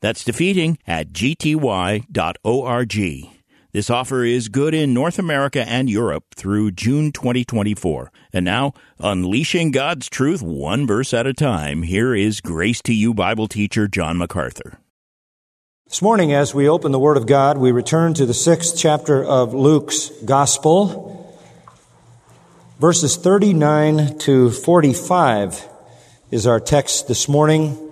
That's defeating at gty.org. This offer is good in North America and Europe through June 2024. And now, unleashing God's truth one verse at a time, here is Grace to You Bible teacher John MacArthur. This morning, as we open the Word of God, we return to the sixth chapter of Luke's Gospel. Verses 39 to 45 is our text this morning.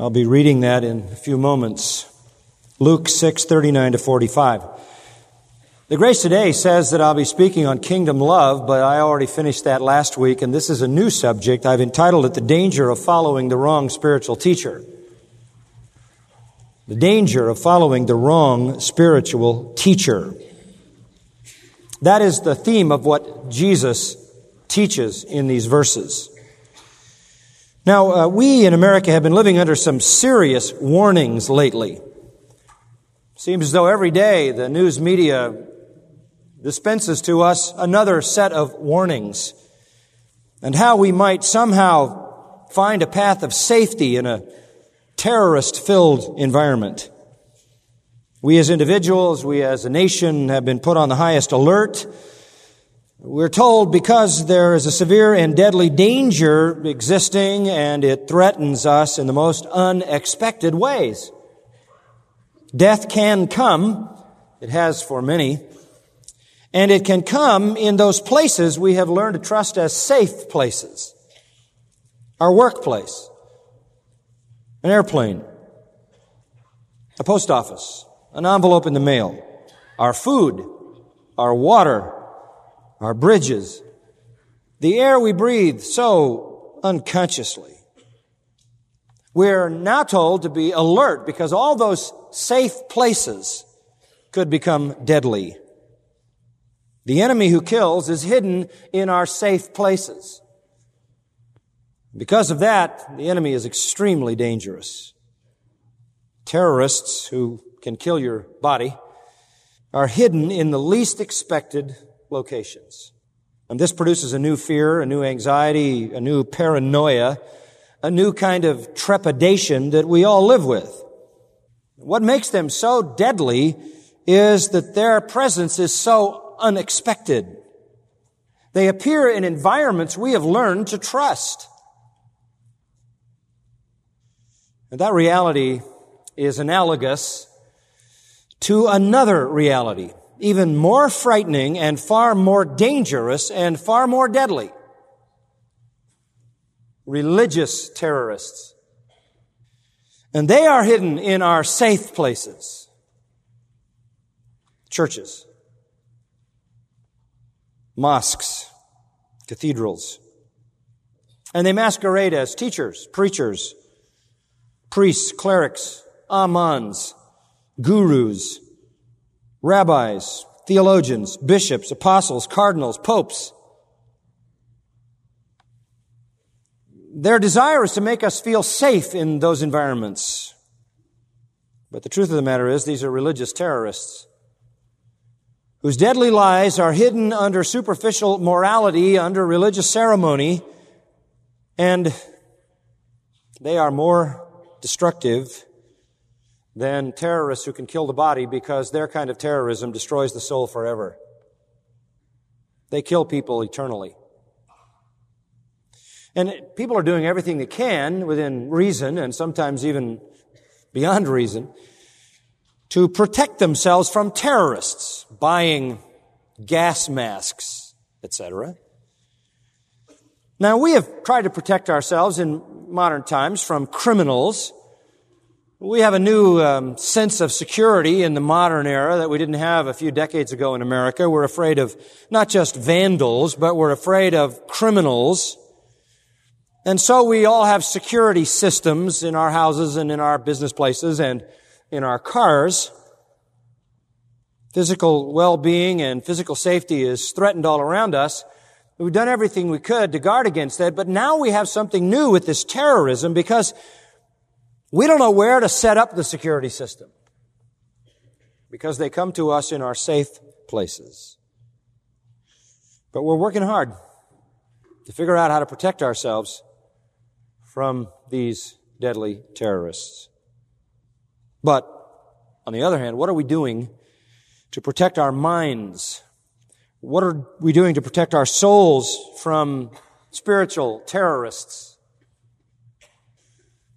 I'll be reading that in a few moments. Luke 6, 39 to 45. The grace today says that I'll be speaking on kingdom love, but I already finished that last week, and this is a new subject. I've entitled it The Danger of Following the Wrong Spiritual Teacher. The danger of following the wrong spiritual teacher. That is the theme of what Jesus teaches in these verses. Now, uh, we in America have been living under some serious warnings lately. Seems as though every day the news media dispenses to us another set of warnings and how we might somehow find a path of safety in a terrorist filled environment. We as individuals, we as a nation have been put on the highest alert we're told because there is a severe and deadly danger existing and it threatens us in the most unexpected ways. Death can come. It has for many. And it can come in those places we have learned to trust as safe places. Our workplace, an airplane, a post office, an envelope in the mail, our food, our water, our bridges, the air we breathe so unconsciously. We're now told to be alert because all those safe places could become deadly. The enemy who kills is hidden in our safe places. Because of that, the enemy is extremely dangerous. Terrorists who can kill your body are hidden in the least expected locations. And this produces a new fear, a new anxiety, a new paranoia, a new kind of trepidation that we all live with. What makes them so deadly is that their presence is so unexpected. They appear in environments we have learned to trust. And that reality is analogous to another reality even more frightening and far more dangerous and far more deadly. Religious terrorists. And they are hidden in our safe places. Churches. Mosques. Cathedrals. And they masquerade as teachers, preachers, priests, clerics, imams, gurus, rabbis, theologians, bishops, apostles, cardinals, popes. Their desire is to make us feel safe in those environments. But the truth of the matter is, these are religious terrorists whose deadly lies are hidden under superficial morality, under religious ceremony, and they are more destructive than terrorists who can kill the body because their kind of terrorism destroys the soul forever. They kill people eternally. And people are doing everything they can within reason and sometimes even beyond reason to protect themselves from terrorists, buying gas masks, etc. Now we have tried to protect ourselves in modern times from criminals we have a new um, sense of security in the modern era that we didn't have a few decades ago in America. We're afraid of not just vandals, but we're afraid of criminals. And so we all have security systems in our houses and in our business places and in our cars. Physical well-being and physical safety is threatened all around us. We've done everything we could to guard against that, but now we have something new with this terrorism because we don't know where to set up the security system because they come to us in our safe places. But we're working hard to figure out how to protect ourselves from these deadly terrorists. But, on the other hand, what are we doing to protect our minds? What are we doing to protect our souls from spiritual terrorists?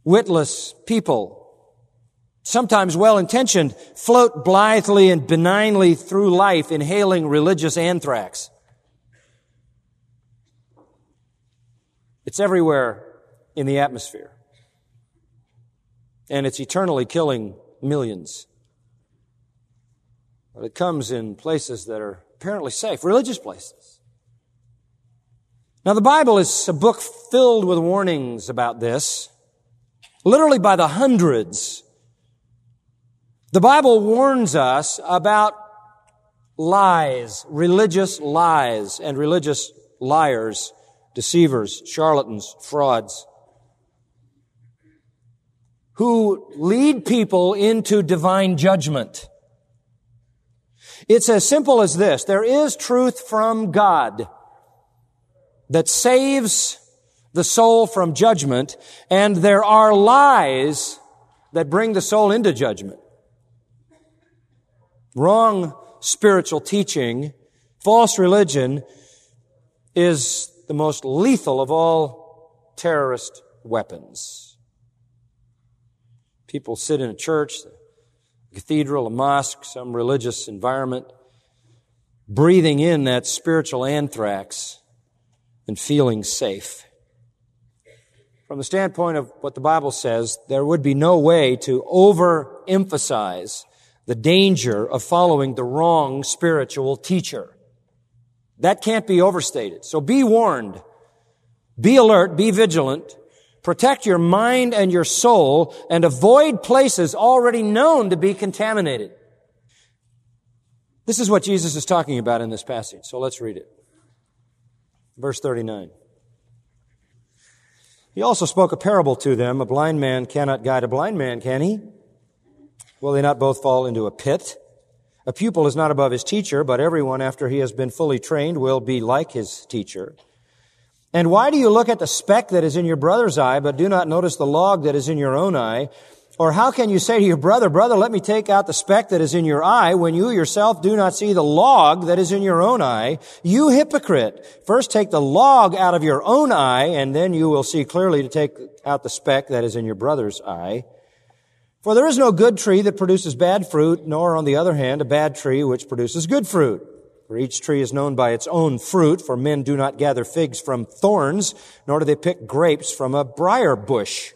Witless people sometimes well intentioned, float blithely and benignly through life inhaling religious anthrax. It's everywhere in the atmosphere. And it's eternally killing millions. But it comes in places that are apparently safe, religious places. Now the Bible is a book filled with warnings about this, literally by the hundreds. The Bible warns us about lies, religious lies, and religious liars, deceivers, charlatans, frauds, who lead people into divine judgment. It's as simple as this. There is truth from God that saves the soul from judgment, and there are lies that bring the soul into judgment wrong spiritual teaching, false religion is the most lethal of all terrorist weapons. People sit in a church, a cathedral, a mosque, some religious environment, breathing in that spiritual anthrax and feeling safe. From the standpoint of what the Bible says, there would be no way to overemphasize the danger of following the wrong spiritual teacher. That can't be overstated. So be warned. Be alert. Be vigilant. Protect your mind and your soul and avoid places already known to be contaminated. This is what Jesus is talking about in this passage. So let's read it. Verse 39. He also spoke a parable to them. A blind man cannot guide a blind man, can he? Will they not both fall into a pit? A pupil is not above his teacher, but everyone after he has been fully trained will be like his teacher. And why do you look at the speck that is in your brother's eye, but do not notice the log that is in your own eye? Or how can you say to your brother, brother, let me take out the speck that is in your eye when you yourself do not see the log that is in your own eye? You hypocrite! First take the log out of your own eye, and then you will see clearly to take out the speck that is in your brother's eye. For there is no good tree that produces bad fruit, nor on the other hand a bad tree which produces good fruit. For each tree is known by its own fruit, for men do not gather figs from thorns, nor do they pick grapes from a briar bush.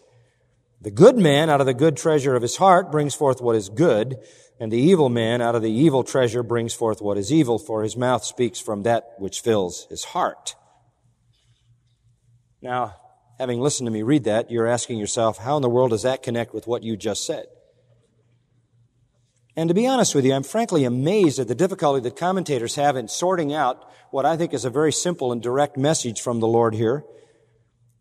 The good man out of the good treasure of his heart brings forth what is good, and the evil man out of the evil treasure brings forth what is evil, for his mouth speaks from that which fills his heart. Now, having listened to me read that, you're asking yourself, how in the world does that connect with what you just said? And to be honest with you, I'm frankly amazed at the difficulty that commentators have in sorting out what I think is a very simple and direct message from the Lord here.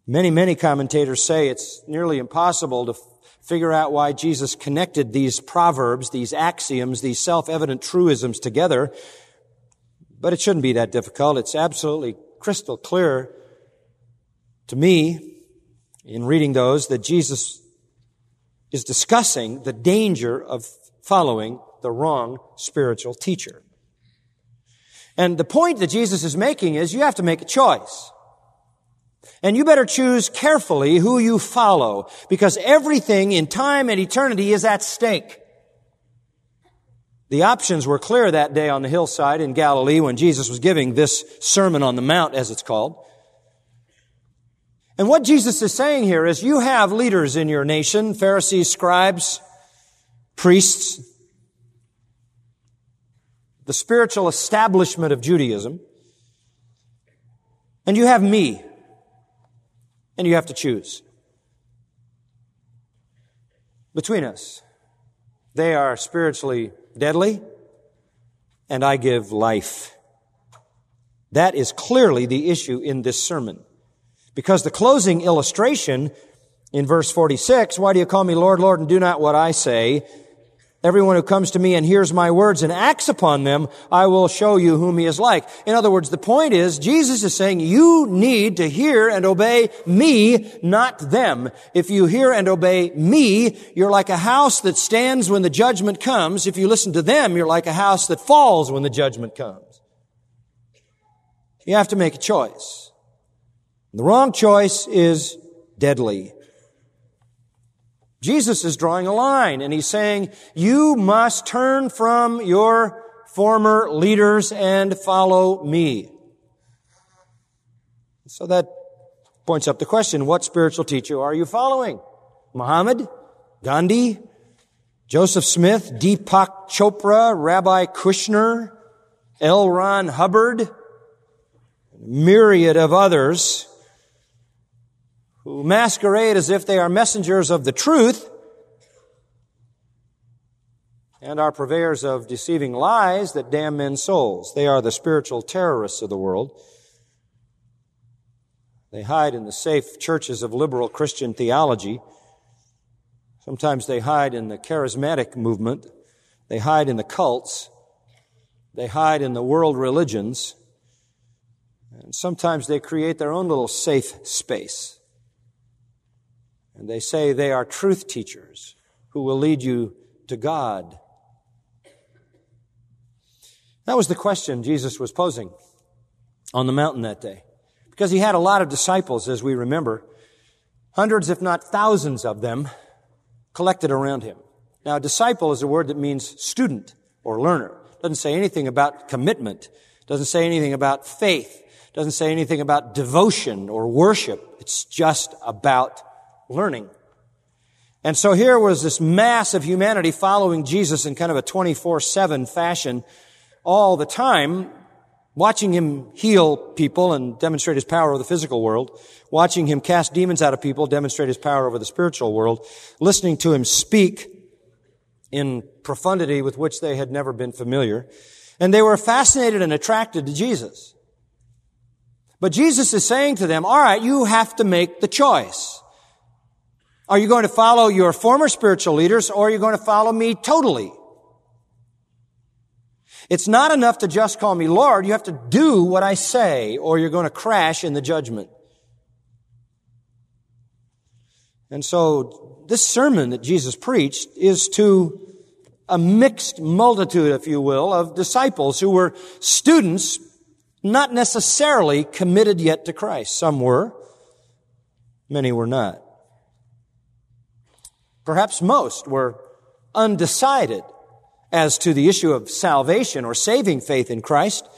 Many, many commentators say it's nearly impossible to f- figure out why Jesus connected these proverbs, these axioms, these self-evident truisms together. But it shouldn't be that difficult. It's absolutely crystal clear to me, in reading those, that Jesus is discussing the danger of following the wrong spiritual teacher. And the point that Jesus is making is you have to make a choice. And you better choose carefully who you follow because everything in time and eternity is at stake. The options were clear that day on the hillside in Galilee when Jesus was giving this Sermon on the Mount, as it's called. And what Jesus is saying here is you have leaders in your nation, Pharisees, scribes, priests, the spiritual establishment of Judaism, and you have me, and you have to choose. Between us, they are spiritually deadly, and I give life. That is clearly the issue in this sermon. Because the closing illustration in verse 46, why do you call me Lord, Lord, and do not what I say? Everyone who comes to me and hears my words and acts upon them, I will show you whom he is like. In other words, the point is, Jesus is saying, you need to hear and obey me, not them. If you hear and obey me, you're like a house that stands when the judgment comes. If you listen to them, you're like a house that falls when the judgment comes. You have to make a choice. The wrong choice is deadly. Jesus is drawing a line and he's saying, you must turn from your former leaders and follow me. So that points up the question, what spiritual teacher are you following? Muhammad? Gandhi? Joseph Smith? Deepak Chopra? Rabbi Kushner? L. Ron Hubbard? Myriad of others who masquerade as if they are messengers of the truth and are purveyors of deceiving lies that damn men's souls. They are the spiritual terrorists of the world. They hide in the safe churches of liberal Christian theology. Sometimes they hide in the charismatic movement. They hide in the cults. They hide in the world religions. And sometimes they create their own little safe space. And they say they are truth teachers who will lead you to God. That was the question Jesus was posing on the mountain that day. Because he had a lot of disciples, as we remember. Hundreds, if not thousands of them collected around him. Now, disciple is a word that means student or learner. Doesn't say anything about commitment. It doesn't say anything about faith. It doesn't say anything about devotion or worship. It's just about learning. And so here was this mass of humanity following Jesus in kind of a 24-7 fashion all the time, watching him heal people and demonstrate his power over the physical world, watching him cast demons out of people, demonstrate his power over the spiritual world, listening to him speak in profundity with which they had never been familiar. And they were fascinated and attracted to Jesus. But Jesus is saying to them, all right, you have to make the choice. Are you going to follow your former spiritual leaders or are you going to follow me totally? It's not enough to just call me Lord. You have to do what I say or you're going to crash in the judgment. And so this sermon that Jesus preached is to a mixed multitude, if you will, of disciples who were students, not necessarily committed yet to Christ. Some were. Many were not. Perhaps most were undecided as to the issue of salvation or saving faith in Christ.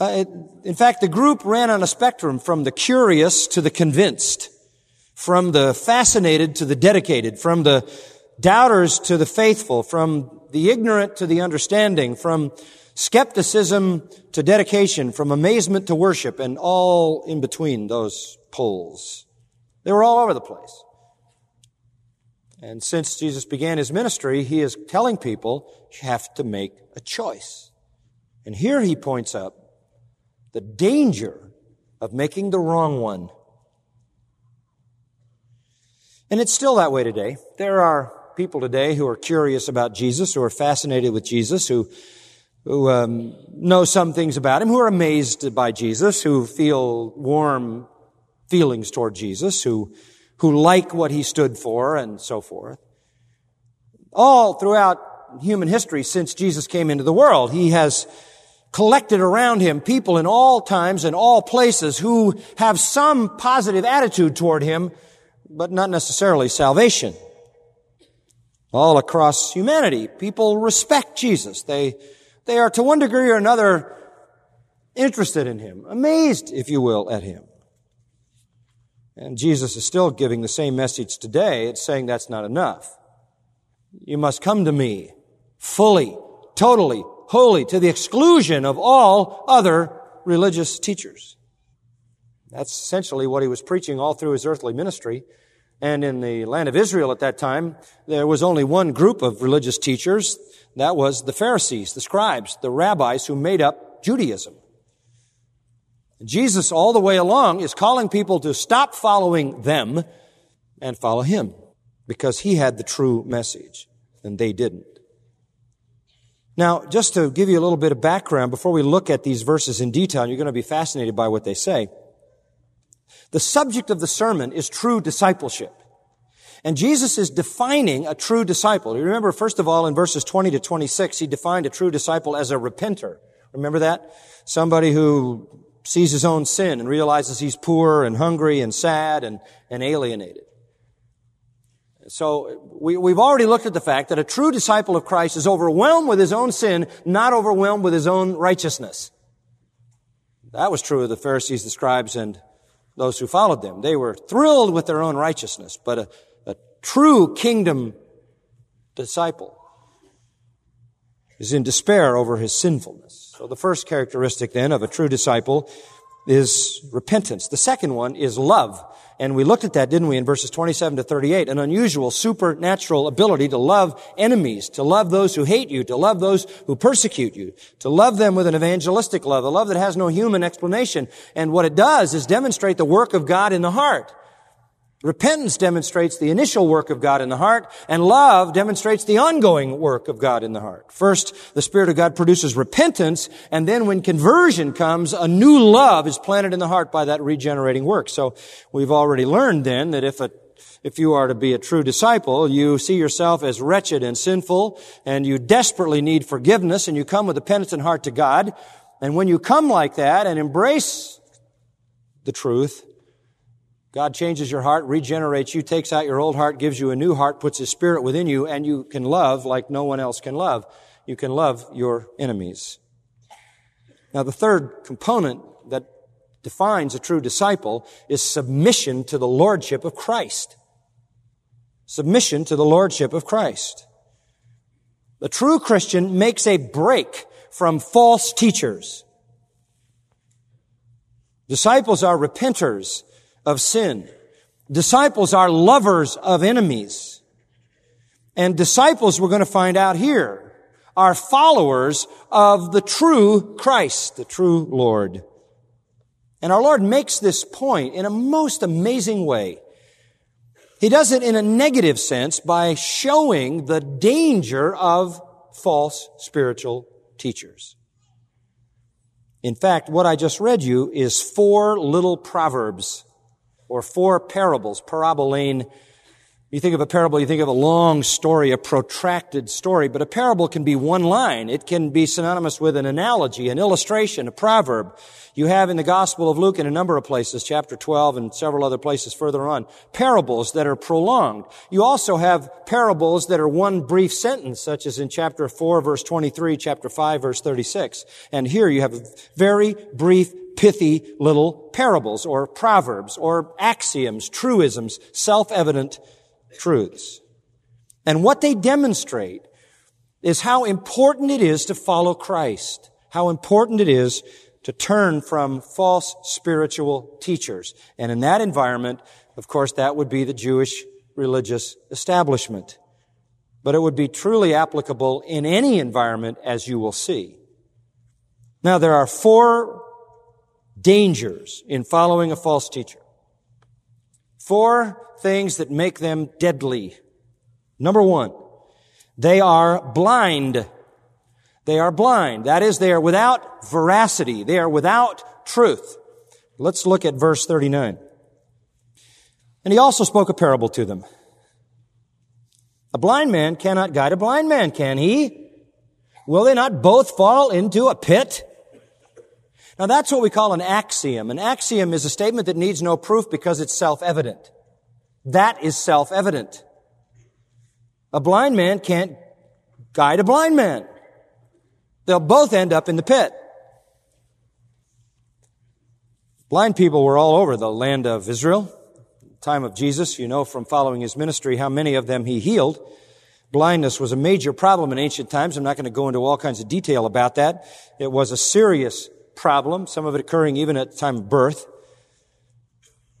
Uh, it, in fact, the group ran on a spectrum from the curious to the convinced, from the fascinated to the dedicated, from the doubters to the faithful, from the ignorant to the understanding, from skepticism to dedication, from amazement to worship, and all in between those poles. They were all over the place. And since Jesus began his ministry, he is telling people you have to make a choice. And here he points up the danger of making the wrong one. And it's still that way today. There are people today who are curious about Jesus, who are fascinated with Jesus, who who um, know some things about him, who are amazed by Jesus, who feel warm feelings toward Jesus, who who like what he stood for and so forth. All throughout human history since Jesus came into the world, he has collected around him people in all times and all places who have some positive attitude toward him, but not necessarily salvation. All across humanity, people respect Jesus. They, they are to one degree or another interested in him, amazed, if you will, at him. And Jesus is still giving the same message today. It's saying that's not enough. You must come to me fully, totally, wholly, to the exclusion of all other religious teachers. That's essentially what he was preaching all through his earthly ministry. And in the land of Israel at that time, there was only one group of religious teachers. That was the Pharisees, the scribes, the rabbis who made up Judaism. Jesus, all the way along, is calling people to stop following them and follow him because he had the true message and they didn't. Now, just to give you a little bit of background before we look at these verses in detail, you're going to be fascinated by what they say. The subject of the sermon is true discipleship. And Jesus is defining a true disciple. You remember, first of all, in verses 20 to 26, he defined a true disciple as a repenter. Remember that? Somebody who sees his own sin and realizes he's poor and hungry and sad and, and alienated. So we, we've already looked at the fact that a true disciple of Christ is overwhelmed with his own sin, not overwhelmed with his own righteousness. That was true of the Pharisees, the scribes, and those who followed them. They were thrilled with their own righteousness, but a, a true kingdom disciple is in despair over his sinfulness. So the first characteristic then of a true disciple is repentance. The second one is love. And we looked at that, didn't we, in verses 27 to 38? An unusual supernatural ability to love enemies, to love those who hate you, to love those who persecute you, to love them with an evangelistic love, a love that has no human explanation. And what it does is demonstrate the work of God in the heart. Repentance demonstrates the initial work of God in the heart, and love demonstrates the ongoing work of God in the heart. First, the Spirit of God produces repentance, and then when conversion comes, a new love is planted in the heart by that regenerating work. So we've already learned then that if a if you are to be a true disciple, you see yourself as wretched and sinful, and you desperately need forgiveness, and you come with a penitent heart to God. And when you come like that and embrace the truth, God changes your heart, regenerates you, takes out your old heart, gives you a new heart, puts His Spirit within you, and you can love like no one else can love. You can love your enemies. Now, the third component that defines a true disciple is submission to the Lordship of Christ. Submission to the Lordship of Christ. The true Christian makes a break from false teachers. Disciples are repenters of sin. Disciples are lovers of enemies. And disciples, we're going to find out here, are followers of the true Christ, the true Lord. And our Lord makes this point in a most amazing way. He does it in a negative sense by showing the danger of false spiritual teachers. In fact, what I just read you is four little proverbs or four parables, parabolane. You think of a parable, you think of a long story, a protracted story, but a parable can be one line. It can be synonymous with an analogy, an illustration, a proverb. You have in the Gospel of Luke in a number of places, chapter 12 and several other places further on, parables that are prolonged. You also have parables that are one brief sentence, such as in chapter 4 verse 23, chapter 5 verse 36. And here you have a very brief pithy little parables or proverbs or axioms, truisms, self-evident truths. And what they demonstrate is how important it is to follow Christ, how important it is to turn from false spiritual teachers. And in that environment, of course, that would be the Jewish religious establishment. But it would be truly applicable in any environment, as you will see. Now, there are four dangers in following a false teacher. Four things that make them deadly. Number one, they are blind. They are blind. That is, they are without veracity. They are without truth. Let's look at verse 39. And he also spoke a parable to them. A blind man cannot guide a blind man, can he? Will they not both fall into a pit? Now that's what we call an axiom. An axiom is a statement that needs no proof because it's self-evident. That is self-evident. A blind man can't guide a blind man. They'll both end up in the pit. Blind people were all over the land of Israel. Time of Jesus, you know from following his ministry how many of them he healed. Blindness was a major problem in ancient times. I'm not going to go into all kinds of detail about that. It was a serious problem, some of it occurring even at the time of birth.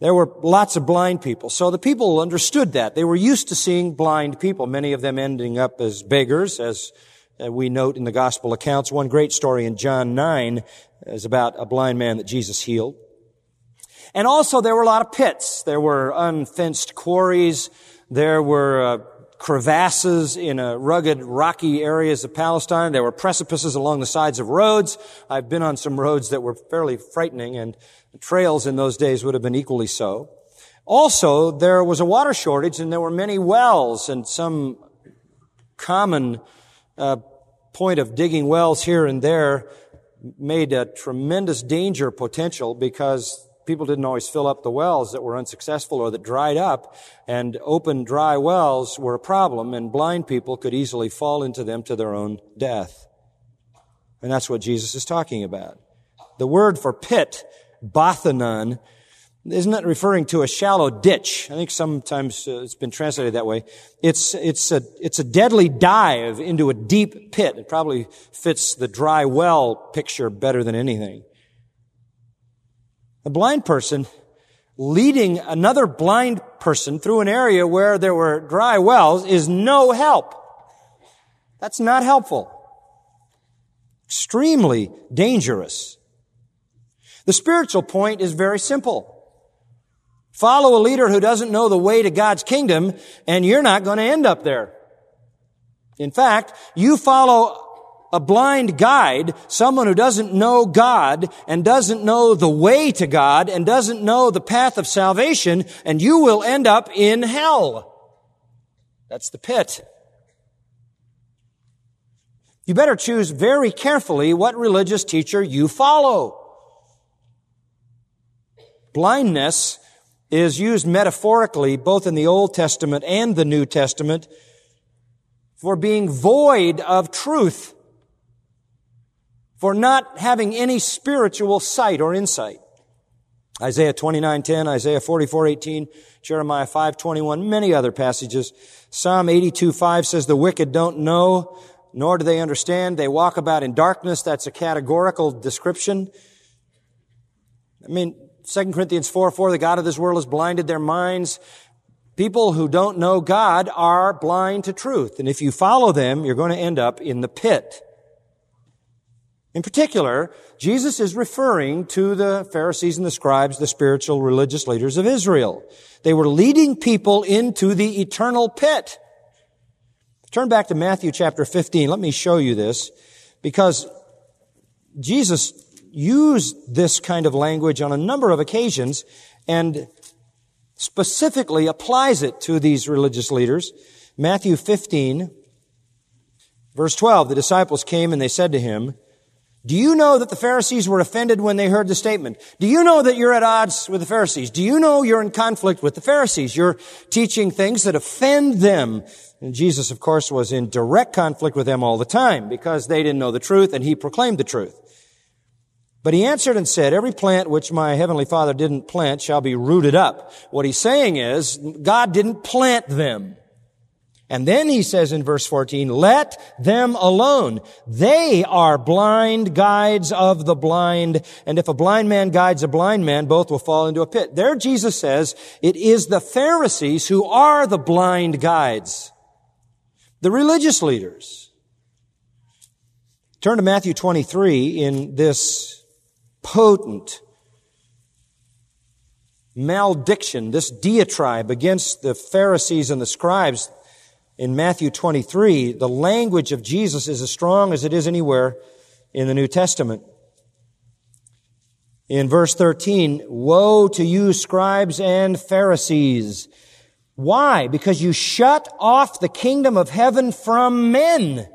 There were lots of blind people. So the people understood that. They were used to seeing blind people, many of them ending up as beggars, as we note in the gospel accounts. One great story in John 9 is about a blind man that Jesus healed. And also there were a lot of pits. There were unfenced quarries. There were uh, crevasses in rugged, rocky areas of Palestine. There were precipices along the sides of roads. I've been on some roads that were fairly frightening, and trails in those days would have been equally so. Also, there was a water shortage, and there were many wells, and some common uh, point of digging wells here and there made a tremendous danger potential because people didn't always fill up the wells that were unsuccessful or that dried up, and open, dry wells were a problem, and blind people could easily fall into them to their own death. And that's what Jesus is talking about. The word for pit, bathanon, isn't that referring to a shallow ditch? I think sometimes uh, it's been translated that way. It's, it's a, it's a deadly dive into a deep pit. It probably fits the dry well picture better than anything. A blind person leading another blind person through an area where there were dry wells is no help. That's not helpful. Extremely dangerous. The spiritual point is very simple. Follow a leader who doesn't know the way to God's kingdom and you're not going to end up there. In fact, you follow a blind guide, someone who doesn't know God and doesn't know the way to God and doesn't know the path of salvation, and you will end up in hell. That's the pit. You better choose very carefully what religious teacher you follow. Blindness is used metaphorically both in the Old Testament and the New Testament for being void of truth for not having any spiritual sight or insight. Isaiah 29:10, Isaiah 44:18, Jeremiah 5:21, many other passages. Psalm 82:5 says the wicked don't know nor do they understand. They walk about in darkness. That's a categorical description. I mean, 2 Corinthians 4, 4, the God of this world has blinded their minds. People who don't know God are blind to truth. And if you follow them, you're going to end up in the pit. In particular, Jesus is referring to the Pharisees and the scribes, the spiritual religious leaders of Israel. They were leading people into the eternal pit. Turn back to Matthew chapter 15. Let me show you this because Jesus used this kind of language on a number of occasions and specifically applies it to these religious leaders. Matthew 15, verse 12, the disciples came and they said to him, do you know that the Pharisees were offended when they heard the statement? Do you know that you're at odds with the Pharisees? Do you know you're in conflict with the Pharisees? You're teaching things that offend them. And Jesus, of course, was in direct conflict with them all the time because they didn't know the truth and he proclaimed the truth. But he answered and said, every plant which my heavenly father didn't plant shall be rooted up. What he's saying is, God didn't plant them. And then he says in verse 14, let them alone. They are blind guides of the blind. And if a blind man guides a blind man, both will fall into a pit. There Jesus says, it is the Pharisees who are the blind guides. The religious leaders. Turn to Matthew 23 in this potent malediction, this diatribe against the Pharisees and the scribes in Matthew 23, the language of Jesus is as strong as it is anywhere in the New Testament. In verse 13, woe to you scribes and Pharisees. Why? Because you shut off the kingdom of heaven from men.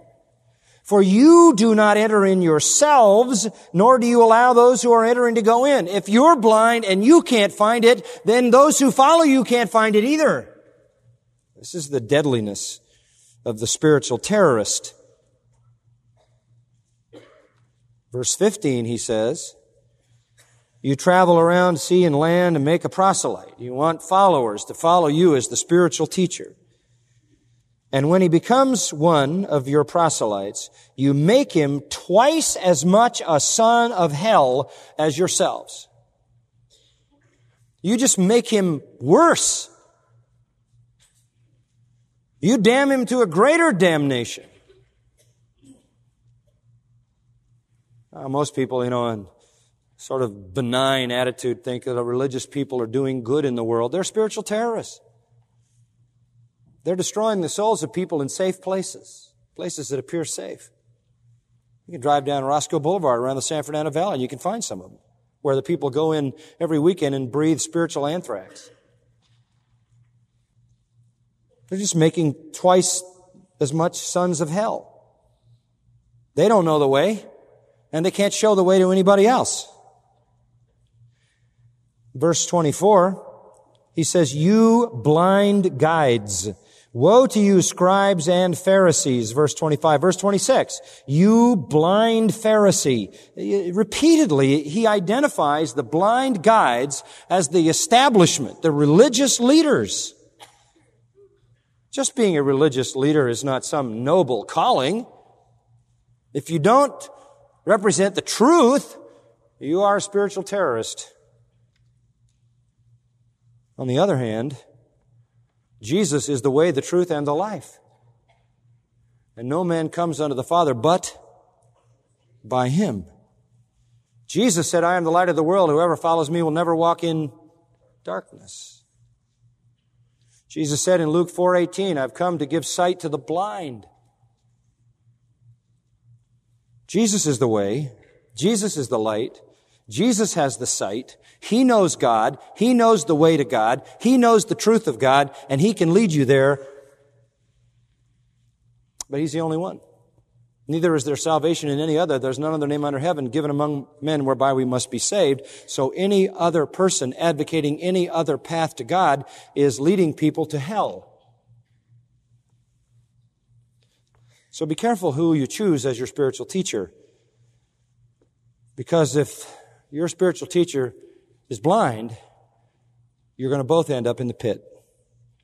For you do not enter in yourselves, nor do you allow those who are entering to go in. If you're blind and you can't find it, then those who follow you can't find it either. This is the deadliness of the spiritual terrorist. Verse 15, he says, you travel around sea and land and make a proselyte. You want followers to follow you as the spiritual teacher. And when he becomes one of your proselytes, you make him twice as much a son of hell as yourselves. You just make him worse. You damn him to a greater damnation. Uh, most people, you know, in sort of benign attitude think that religious people are doing good in the world. They're spiritual terrorists. They're destroying the souls of people in safe places, places that appear safe. You can drive down Roscoe Boulevard around the San Fernando Valley and you can find some of them where the people go in every weekend and breathe spiritual anthrax. They're just making twice as much sons of hell. They don't know the way, and they can't show the way to anybody else. Verse 24, he says, You blind guides. Woe to you, scribes and Pharisees, verse 25. Verse 26, you blind Pharisee. Repeatedly, he identifies the blind guides as the establishment, the religious leaders. Just being a religious leader is not some noble calling. If you don't represent the truth, you are a spiritual terrorist. On the other hand, Jesus is the way, the truth, and the life. And no man comes unto the Father but by him. Jesus said, I am the light of the world. Whoever follows me will never walk in darkness. Jesus said in Luke 4:18, I've come to give sight to the blind. Jesus is the way. Jesus is the light. Jesus has the sight. He knows God. He knows the way to God. He knows the truth of God, and He can lead you there. But He's the only one. Neither is there salvation in any other. There's none other name under heaven given among men whereby we must be saved. So any other person advocating any other path to God is leading people to hell. So be careful who you choose as your spiritual teacher. Because if your spiritual teacher is blind, you're going to both end up in the pit.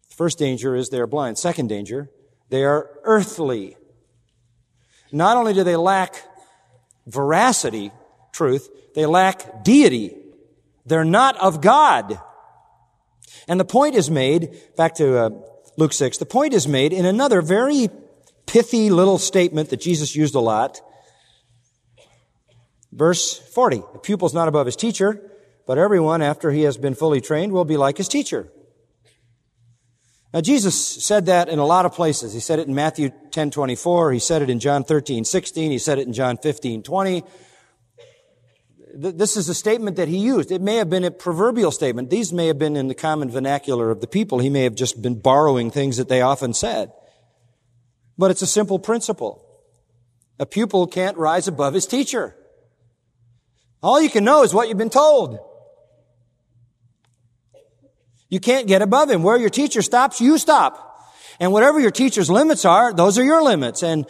First danger is they are blind. Second danger, they are earthly. Not only do they lack veracity, truth, they lack deity. They're not of God. And the point is made, back to uh, Luke 6, the point is made in another very pithy little statement that Jesus used a lot. Verse 40. The pupil's not above his teacher, but everyone after he has been fully trained will be like his teacher. Now Jesus said that in a lot of places. He said it in Matthew 10, 24. He said it in John 13, 16. He said it in John 15, 20. This is a statement that he used. It may have been a proverbial statement. These may have been in the common vernacular of the people. He may have just been borrowing things that they often said. But it's a simple principle. A pupil can't rise above his teacher. All you can know is what you've been told. You can't get above him. Where your teacher stops, you stop. And whatever your teacher's limits are, those are your limits. And,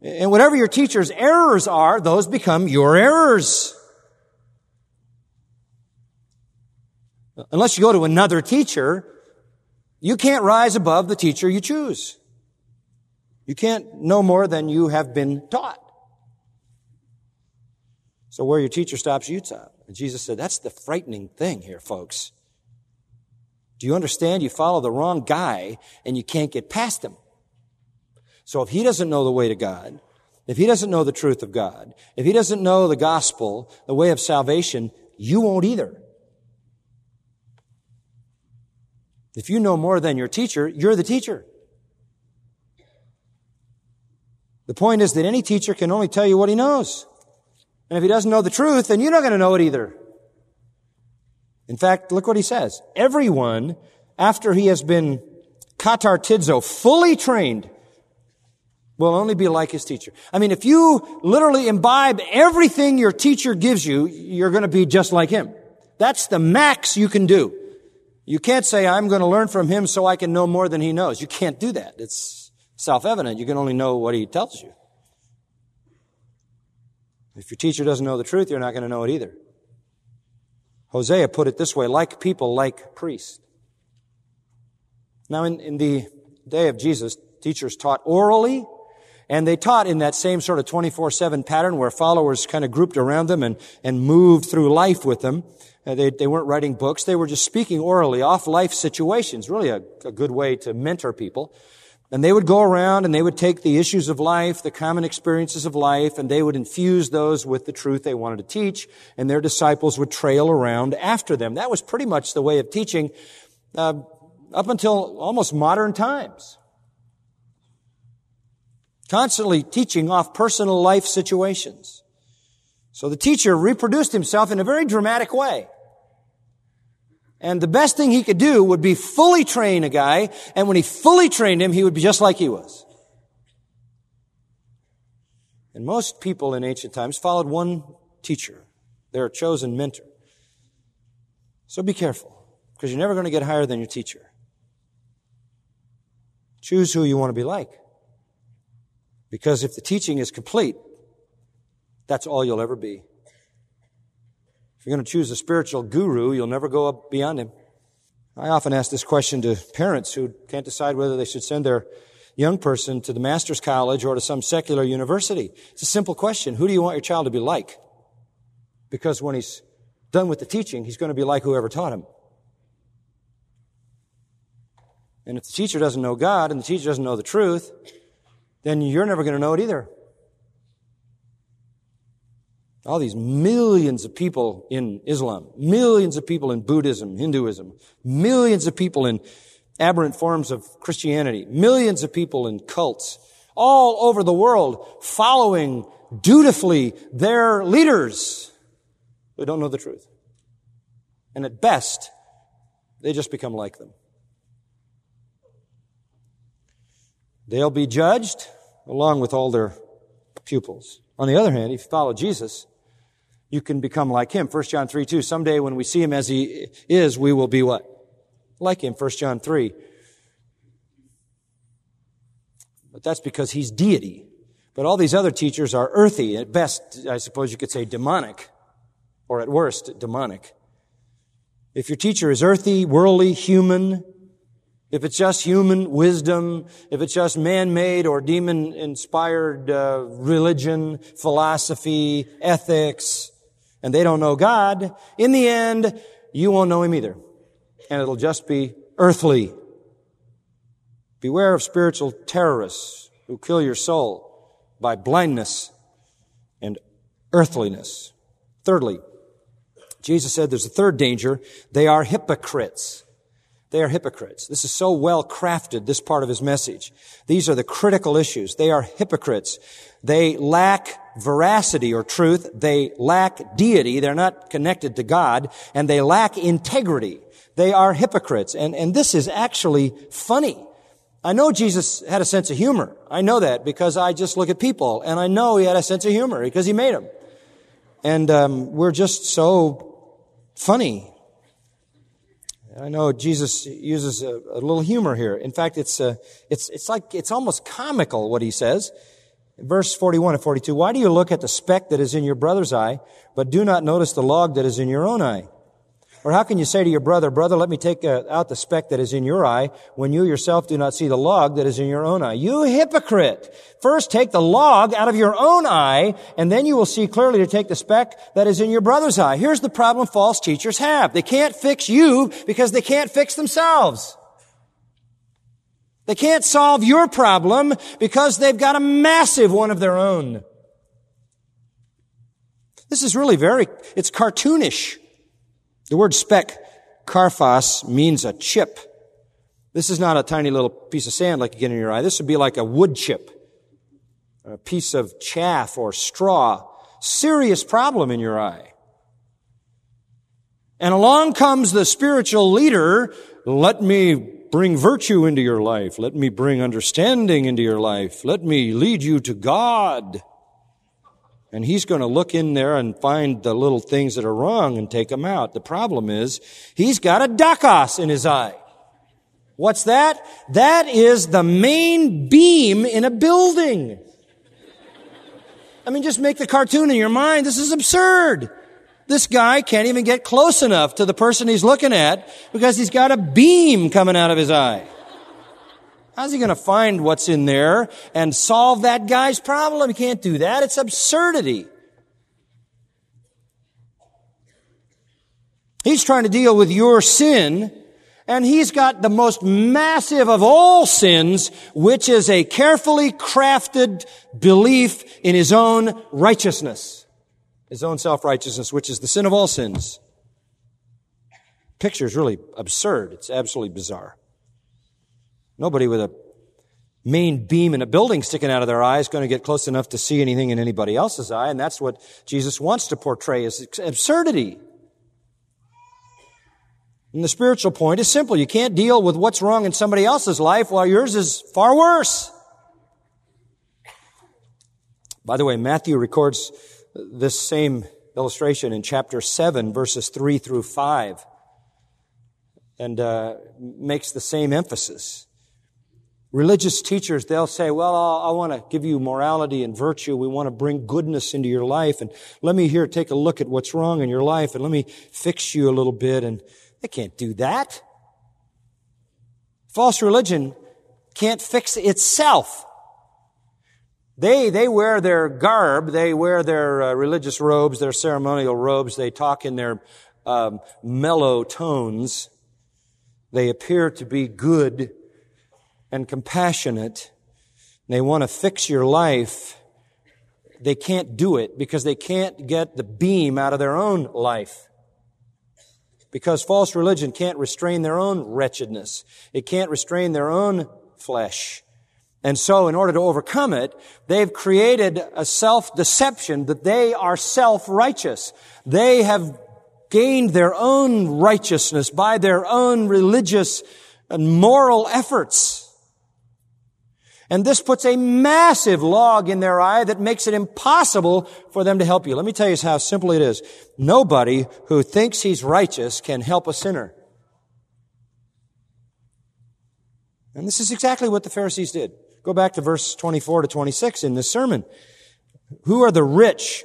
and whatever your teacher's errors are, those become your errors. Unless you go to another teacher, you can't rise above the teacher you choose. You can't know more than you have been taught. So where your teacher stops, you stop. And Jesus said, that's the frightening thing here, folks. Do you understand? You follow the wrong guy and you can't get past him. So if he doesn't know the way to God, if he doesn't know the truth of God, if he doesn't know the gospel, the way of salvation, you won't either. If you know more than your teacher, you're the teacher. The point is that any teacher can only tell you what he knows. And if he doesn't know the truth, then you're not going to know it either. In fact, look what he says. Everyone, after he has been katartizo, fully trained, will only be like his teacher. I mean, if you literally imbibe everything your teacher gives you, you're going to be just like him. That's the max you can do. You can't say, I'm going to learn from him so I can know more than he knows. You can't do that. It's self-evident. You can only know what he tells you. If your teacher doesn't know the truth, you're not going to know it either. Hosea put it this way, like people, like priests. Now, in, in the day of Jesus, teachers taught orally, And they taught in that same sort of 24-7 pattern where followers kind of grouped around them and, and moved through life with them. Uh, they, they weren't writing books. They were just speaking orally off life situations. Really a, a good way to mentor people. And they would go around and they would take the issues of life, the common experiences of life, and they would infuse those with the truth they wanted to teach, and their disciples would trail around after them. That was pretty much the way of teaching uh, up until almost modern times. Constantly teaching off personal life situations. So the teacher reproduced himself in a very dramatic way. And the best thing he could do would be fully train a guy, and when he fully trained him, he would be just like he was. And most people in ancient times followed one teacher, their chosen mentor. So be careful, because you're never going to get higher than your teacher. Choose who you want to be like. Because if the teaching is complete, that's all you'll ever be you're going to choose a spiritual guru, you'll never go up beyond him. I often ask this question to parents who can't decide whether they should send their young person to the master's college or to some secular university. It's a simple question. Who do you want your child to be like? Because when he's done with the teaching, he's going to be like whoever taught him. And if the teacher doesn't know God and the teacher doesn't know the truth, then you're never going to know it either. All these millions of people in Islam, millions of people in Buddhism, Hinduism, millions of people in aberrant forms of Christianity, millions of people in cults, all over the world following dutifully their leaders who don't know the truth. And at best, they just become like them. They'll be judged along with all their pupils. On the other hand, if you follow Jesus, you can become like him. 1 John 3, 2. Someday when we see him as he is, we will be what? Like him. 1 John 3. But that's because he's deity. But all these other teachers are earthy. At best, I suppose you could say demonic. Or at worst, demonic. If your teacher is earthy, worldly, human, if it's just human wisdom, if it's just man-made or demon-inspired uh, religion, philosophy, ethics, and they don't know God, in the end, you won't know Him either. And it'll just be earthly. Beware of spiritual terrorists who kill your soul by blindness and earthliness. Thirdly, Jesus said there's a third danger. They are hypocrites. They are hypocrites. This is so well crafted, this part of his message. These are the critical issues. They are hypocrites. They lack veracity or truth. They lack deity. They're not connected to God. And they lack integrity. They are hypocrites. And, and this is actually funny. I know Jesus had a sense of humor. I know that because I just look at people and I know he had a sense of humor because he made them. And um, we're just so funny I know Jesus uses a, a little humor here. In fact, it's, uh, it's, it's like, it's almost comical what he says. Verse 41 and 42, why do you look at the speck that is in your brother's eye, but do not notice the log that is in your own eye? Or how can you say to your brother, brother, let me take uh, out the speck that is in your eye when you yourself do not see the log that is in your own eye? You hypocrite! First take the log out of your own eye, and then you will see clearly to take the speck that is in your brother's eye. Here's the problem false teachers have. They can't fix you because they can't fix themselves. They can't solve your problem because they've got a massive one of their own. This is really very, it's cartoonish. The word speck, karphos, means a chip. This is not a tiny little piece of sand like you get in your eye. This would be like a wood chip, a piece of chaff or straw. Serious problem in your eye. And along comes the spiritual leader. Let me bring virtue into your life. Let me bring understanding into your life. Let me lead you to God. And he's going to look in there and find the little things that are wrong and take them out. The problem is, he's got a dokos in his eye. What's that? That is the main beam in a building. I mean, just make the cartoon in your mind. This is absurd. This guy can't even get close enough to the person he's looking at because he's got a beam coming out of his eye. How's he going to find what's in there and solve that guy's problem? He can't do that. It's absurdity. He's trying to deal with your sin, and he's got the most massive of all sins, which is a carefully crafted belief in his own righteousness. His own self-righteousness, which is the sin of all sins. Picture is really absurd. It's absolutely bizarre. Nobody with a main beam in a building sticking out of their eye is going to get close enough to see anything in anybody else's eye, and that's what Jesus wants to portray as absurdity. And the spiritual point is simple. You can't deal with what's wrong in somebody else's life while yours is far worse. By the way, Matthew records this same illustration in chapter 7, verses 3 through 5, and uh, makes the same emphasis. Religious teachers, they'll say, well, I want to give you morality and virtue. We want to bring goodness into your life. And let me here take a look at what's wrong in your life and let me fix you a little bit. And they can't do that. False religion can't fix itself. They, they wear their garb, they wear their uh, religious robes, their ceremonial robes, they talk in their um, mellow tones. They appear to be good and compassionate. They want to fix your life. They can't do it because they can't get the beam out of their own life because false religion can't restrain their own wretchedness. It can't restrain their own flesh. And so in order to overcome it, they've created a self-deception that they are self-righteous. They have gained their own righteousness by their own religious and moral efforts. And this puts a massive log in their eye that makes it impossible for them to help you. Let me tell you how simple it is. Nobody who thinks he's righteous can help a sinner. And this is exactly what the Pharisees did. Go back to verse 24 to 26 in this sermon. Who are the rich?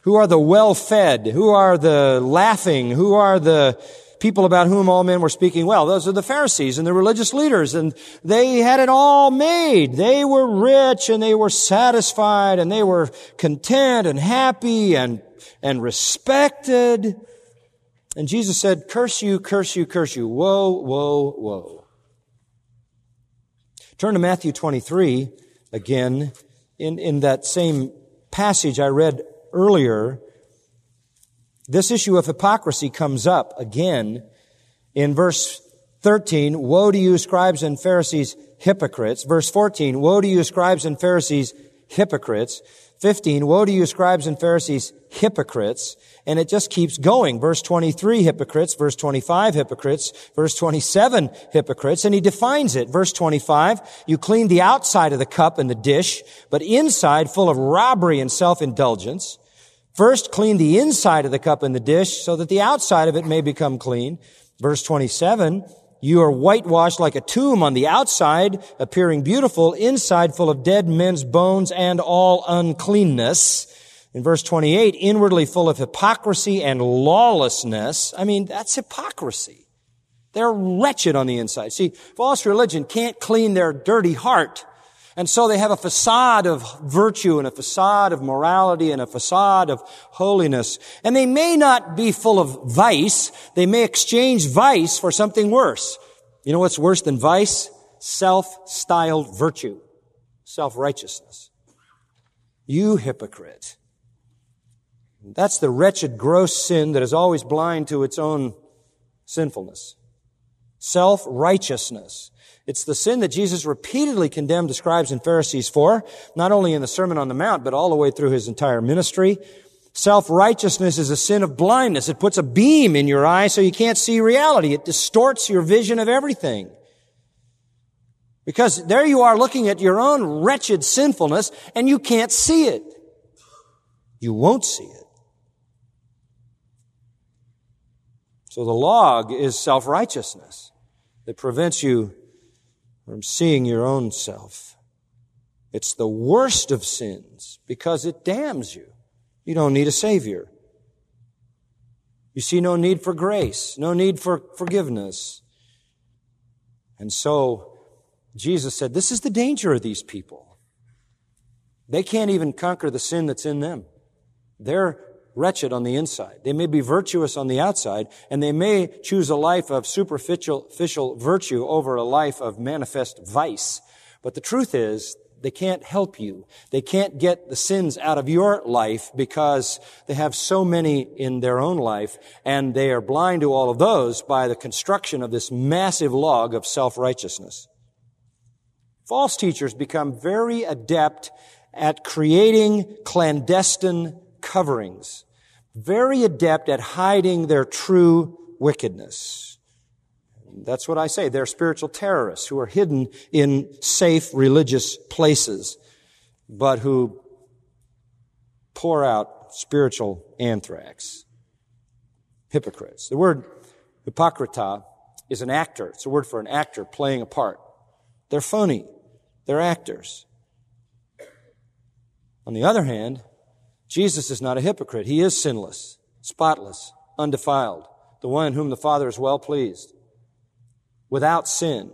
Who are the well-fed? Who are the laughing? Who are the people about whom all men were speaking well. Those are the Pharisees and the religious leaders, and they had it all made. They were rich and they were satisfied and they were content and happy and, and respected. And Jesus said, curse you, curse you, curse you. Woe, woe, woe. Turn to Matthew 23 again in, in that same passage I read earlier. This issue of hypocrisy comes up again in verse 13. Woe to you, scribes and Pharisees, hypocrites. Verse 14. Woe to you, scribes and Pharisees, hypocrites. 15. Woe to you, scribes and Pharisees, hypocrites. And it just keeps going. Verse 23, hypocrites. Verse 25, hypocrites. Verse 27, hypocrites. And he defines it. Verse 25, you clean the outside of the cup and the dish, but inside full of robbery and self-indulgence. First, clean the inside of the cup and the dish so that the outside of it may become clean. Verse 27, you are whitewashed like a tomb on the outside, appearing beautiful, inside full of dead men's bones and all uncleanness. In verse 28, inwardly full of hypocrisy and lawlessness. I mean, that's hypocrisy. They're wretched on the inside. See, false religion can't clean their dirty heart. And so they have a facade of virtue and a facade of morality and a facade of holiness. And they may not be full of vice. They may exchange vice for something worse. You know what's worse than vice? Self-styled virtue. Self-righteousness. You hypocrite. That's the wretched, gross sin that is always blind to its own sinfulness. Self-righteousness. It's the sin that Jesus repeatedly condemned the scribes and Pharisees for, not only in the Sermon on the Mount, but all the way through his entire ministry. Self-righteousness is a sin of blindness. It puts a beam in your eye so you can't see reality. It distorts your vision of everything. Because there you are looking at your own wretched sinfulness and you can't see it. You won't see it. So the log is self-righteousness that prevents you from seeing your own self. It's the worst of sins because it damns you. You don't need a Savior. You see no need for grace, no need for forgiveness. And so, Jesus said, This is the danger of these people. They can't even conquer the sin that's in them. They're wretched on the inside. They may be virtuous on the outside, and they may choose a life of superficial virtue over a life of manifest vice. But the truth is, they can't help you. They can't get the sins out of your life because they have so many in their own life, and they are blind to all of those by the construction of this massive log of self-righteousness. False teachers become very adept at creating clandestine coverings, very adept at hiding their true wickedness. That's what I say. They're spiritual terrorists who are hidden in safe religious places, but who pour out spiritual anthrax. Hypocrites. The word hypocrita is an actor. It's a word for an actor playing a part. They're phony. They're actors. On the other hand, Jesus is not a hypocrite. He is sinless, spotless, undefiled, the one in whom the Father is well pleased without sin.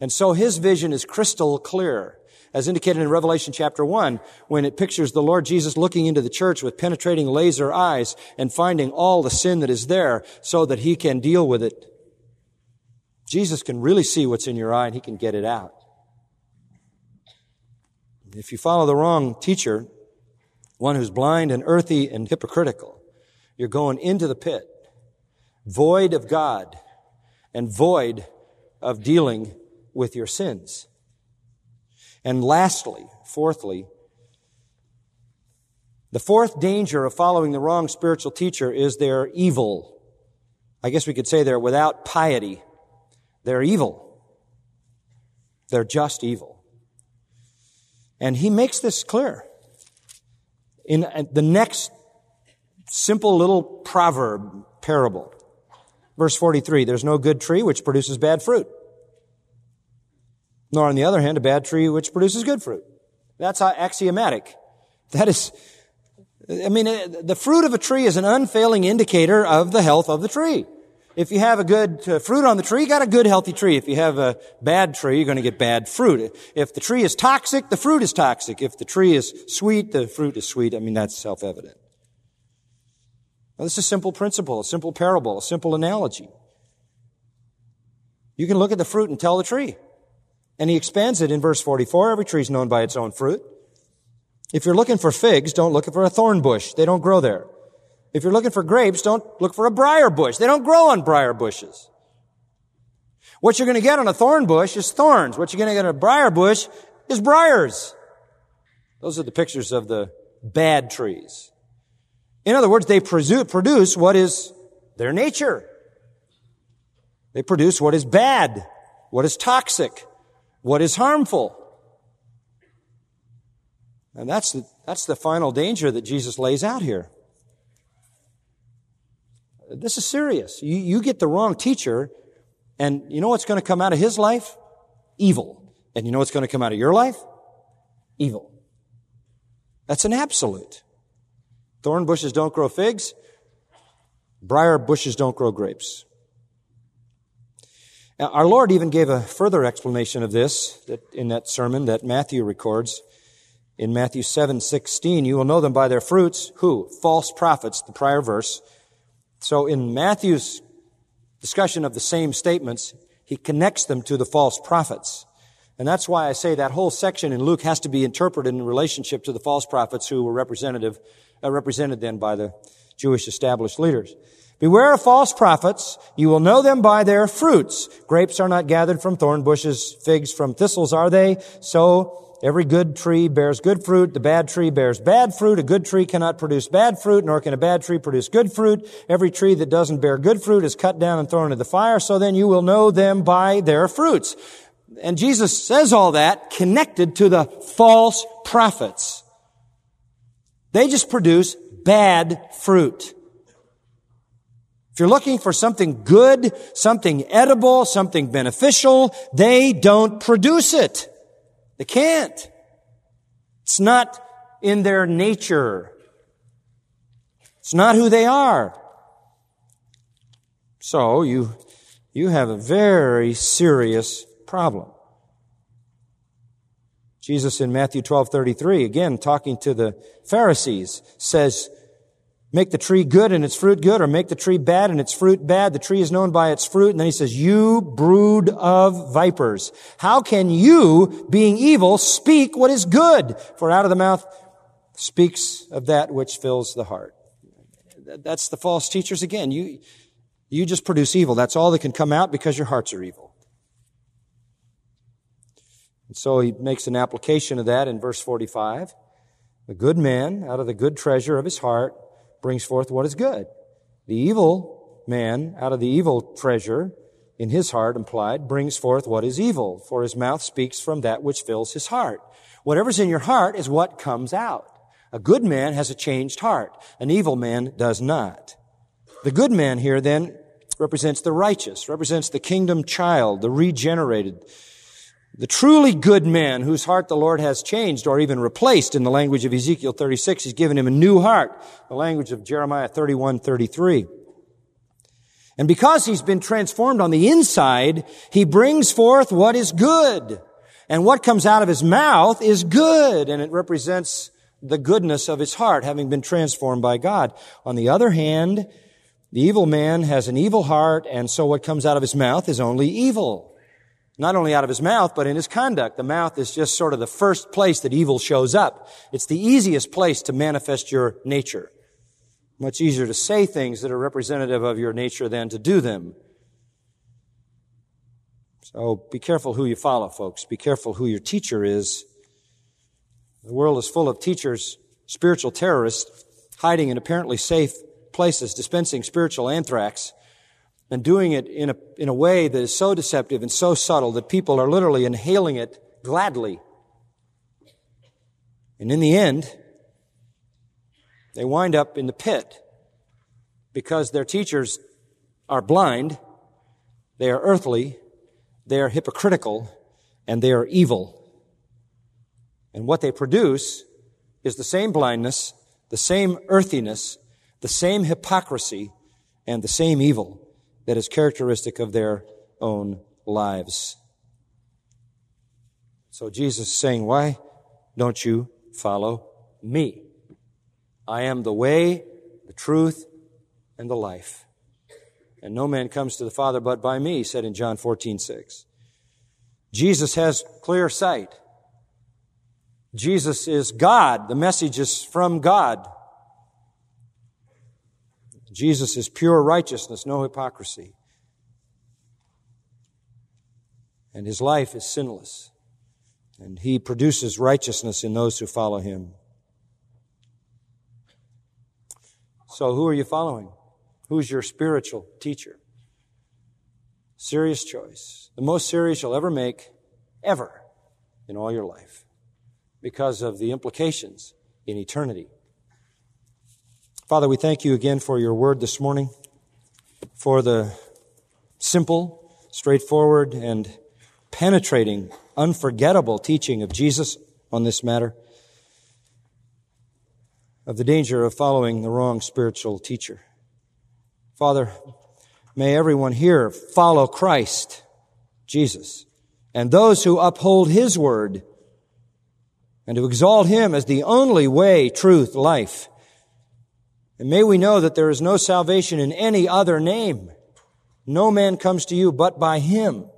And so his vision is crystal clear, as indicated in Revelation chapter 1, when it pictures the Lord Jesus looking into the church with penetrating laser eyes and finding all the sin that is there so that he can deal with it. Jesus can really see what's in your eye and he can get it out. If you follow the wrong teacher, one who's blind and earthy and hypocritical, you're going into the pit, void of God and void of dealing with your sins. And lastly, fourthly, the fourth danger of following the wrong spiritual teacher is they're evil. I guess we could say they're without piety. They're evil. They're just evil. And he makes this clear in the next simple little proverb parable. Verse 43, there's no good tree which produces bad fruit. Nor on the other hand, a bad tree which produces good fruit. That's axiomatic. That is, I mean, uh, the fruit of a tree is an unfailing indicator of the health of the tree. If you have a good uh, fruit on the tree, you got a good healthy tree. If you have a bad tree, you're going to get bad fruit. If the tree is toxic, the fruit is toxic. If the tree is sweet, the fruit is sweet. I mean, that's self-evident. Now, this is a simple principle, a simple parable, a simple analogy. You can look at the fruit and tell the tree. And he expands it in verse 44. Every tree is known by its own fruit. If you're looking for figs, don't look for a thorn bush. They don't grow there. If you're looking for grapes, don't look for a briar bush. They don't grow on briar bushes. What you're going to get on a thorn bush is thorns. What you're going to get on a briar bush is briars. Those are the pictures of the bad trees. In other words, they produce what is their nature. They produce what is bad, what is toxic, what is harmful. And that's the, that's the final danger that Jesus lays out here. This is serious. You, you get the wrong teacher, and you know what's going to come out of his life? Evil. And you know what's going to come out of your life? Evil. That's an absolute. Thorn bushes don't grow figs. Briar bushes don't grow grapes. Now, our Lord even gave a further explanation of this that in that sermon that Matthew records. In Matthew 7, 16, you will know them by their fruits. Who? False prophets, the prior verse. So in Matthew's discussion of the same statements, he connects them to the false prophets. And that's why I say that whole section in Luke has to be interpreted in relationship to the false prophets who were representative uh, represented then by the Jewish established leaders. Beware of false prophets. You will know them by their fruits. Grapes are not gathered from thorn bushes. Figs from thistles are they? So every good tree bears good fruit. The bad tree bears bad fruit. A good tree cannot produce bad fruit, nor can a bad tree produce good fruit. Every tree that doesn't bear good fruit is cut down and thrown into the fire. So then you will know them by their fruits. And Jesus says all that connected to the false prophets. They just produce bad fruit. If you're looking for something good, something edible, something beneficial, they don't produce it. They can't. It's not in their nature. It's not who they are. So you, you have a very serious problem. Jesus in Matthew 12:33 again talking to the Pharisees says make the tree good and its fruit good or make the tree bad and its fruit bad. The tree is known by its fruit. And then he says you brood of vipers how can you being evil speak what is good? For out of the mouth speaks of that which fills the heart. That's the false teachers again. You you just produce evil. That's all that can come out because your hearts are evil. And so he makes an application of that in verse 45. A good man, out of the good treasure of his heart, brings forth what is good. The evil man, out of the evil treasure in his heart, implied, brings forth what is evil, for his mouth speaks from that which fills his heart. Whatever's in your heart is what comes out. A good man has a changed heart. An evil man does not. The good man here then represents the righteous, represents the kingdom child, the regenerated, the truly good man whose heart the Lord has changed or even replaced in the language of Ezekiel 36, he's given him a new heart, the language of Jeremiah 31, 33. And because he's been transformed on the inside, he brings forth what is good. And what comes out of his mouth is good, and it represents the goodness of his heart, having been transformed by God. On the other hand, the evil man has an evil heart, and so what comes out of his mouth is only evil not only out of his mouth, but in his conduct. The mouth is just sort of the first place that evil shows up. It's the easiest place to manifest your nature. Much easier to say things that are representative of your nature than to do them. So be careful who you follow, folks. Be careful who your teacher is. The world is full of teachers, spiritual terrorists, hiding in apparently safe places, dispensing spiritual anthrax and doing it in a, in a way that is so deceptive and so subtle that people are literally inhaling it gladly. And in the end, they wind up in the pit because their teachers are blind, they are earthly, they are hypocritical, and they are evil. And what they produce is the same blindness, the same earthiness, the same hypocrisy, and the same evil that is characteristic of their own lives. So Jesus is saying, Why don't you follow me? I am the way, the truth, and the life. And no man comes to the Father but by me, said in John 14, 6. Jesus has clear sight. Jesus is God. The message is from God. Jesus is pure righteousness, no hypocrisy. And his life is sinless. And he produces righteousness in those who follow him. So, who are you following? Who's your spiritual teacher? Serious choice. The most serious you'll ever make, ever, in all your life, because of the implications in eternity. Father, we thank you again for your word this morning, for the simple, straightforward, and penetrating, unforgettable teaching of Jesus on this matter, of the danger of following the wrong spiritual teacher. Father, may everyone here follow Christ, Jesus, and those who uphold His word and to exalt Him as the only way, truth, life, and may we know that there is no salvation in any other name. No man comes to you but by him.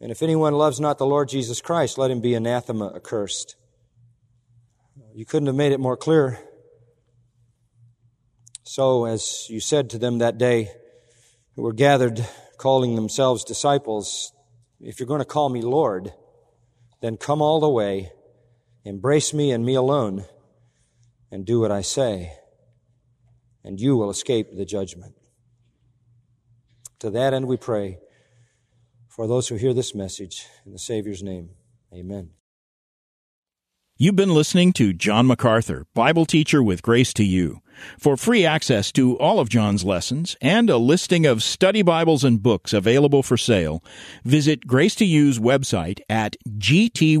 And if anyone loves not the Lord Jesus Christ, let him be anathema accursed. You couldn't have made it more clear. So, as you said to them that day, who were gathered calling themselves disciples, if you're going to call me Lord, then come all the way, embrace me and me alone and do what I say, and you will escape the judgment. To that end, we pray for those who hear this message in the Savior's name. Amen. You've been listening to John MacArthur, Bible teacher with Grace to You. For free access to all of John's lessons and a listing of study Bibles and books available for sale, visit Grace to You's website at gty.org.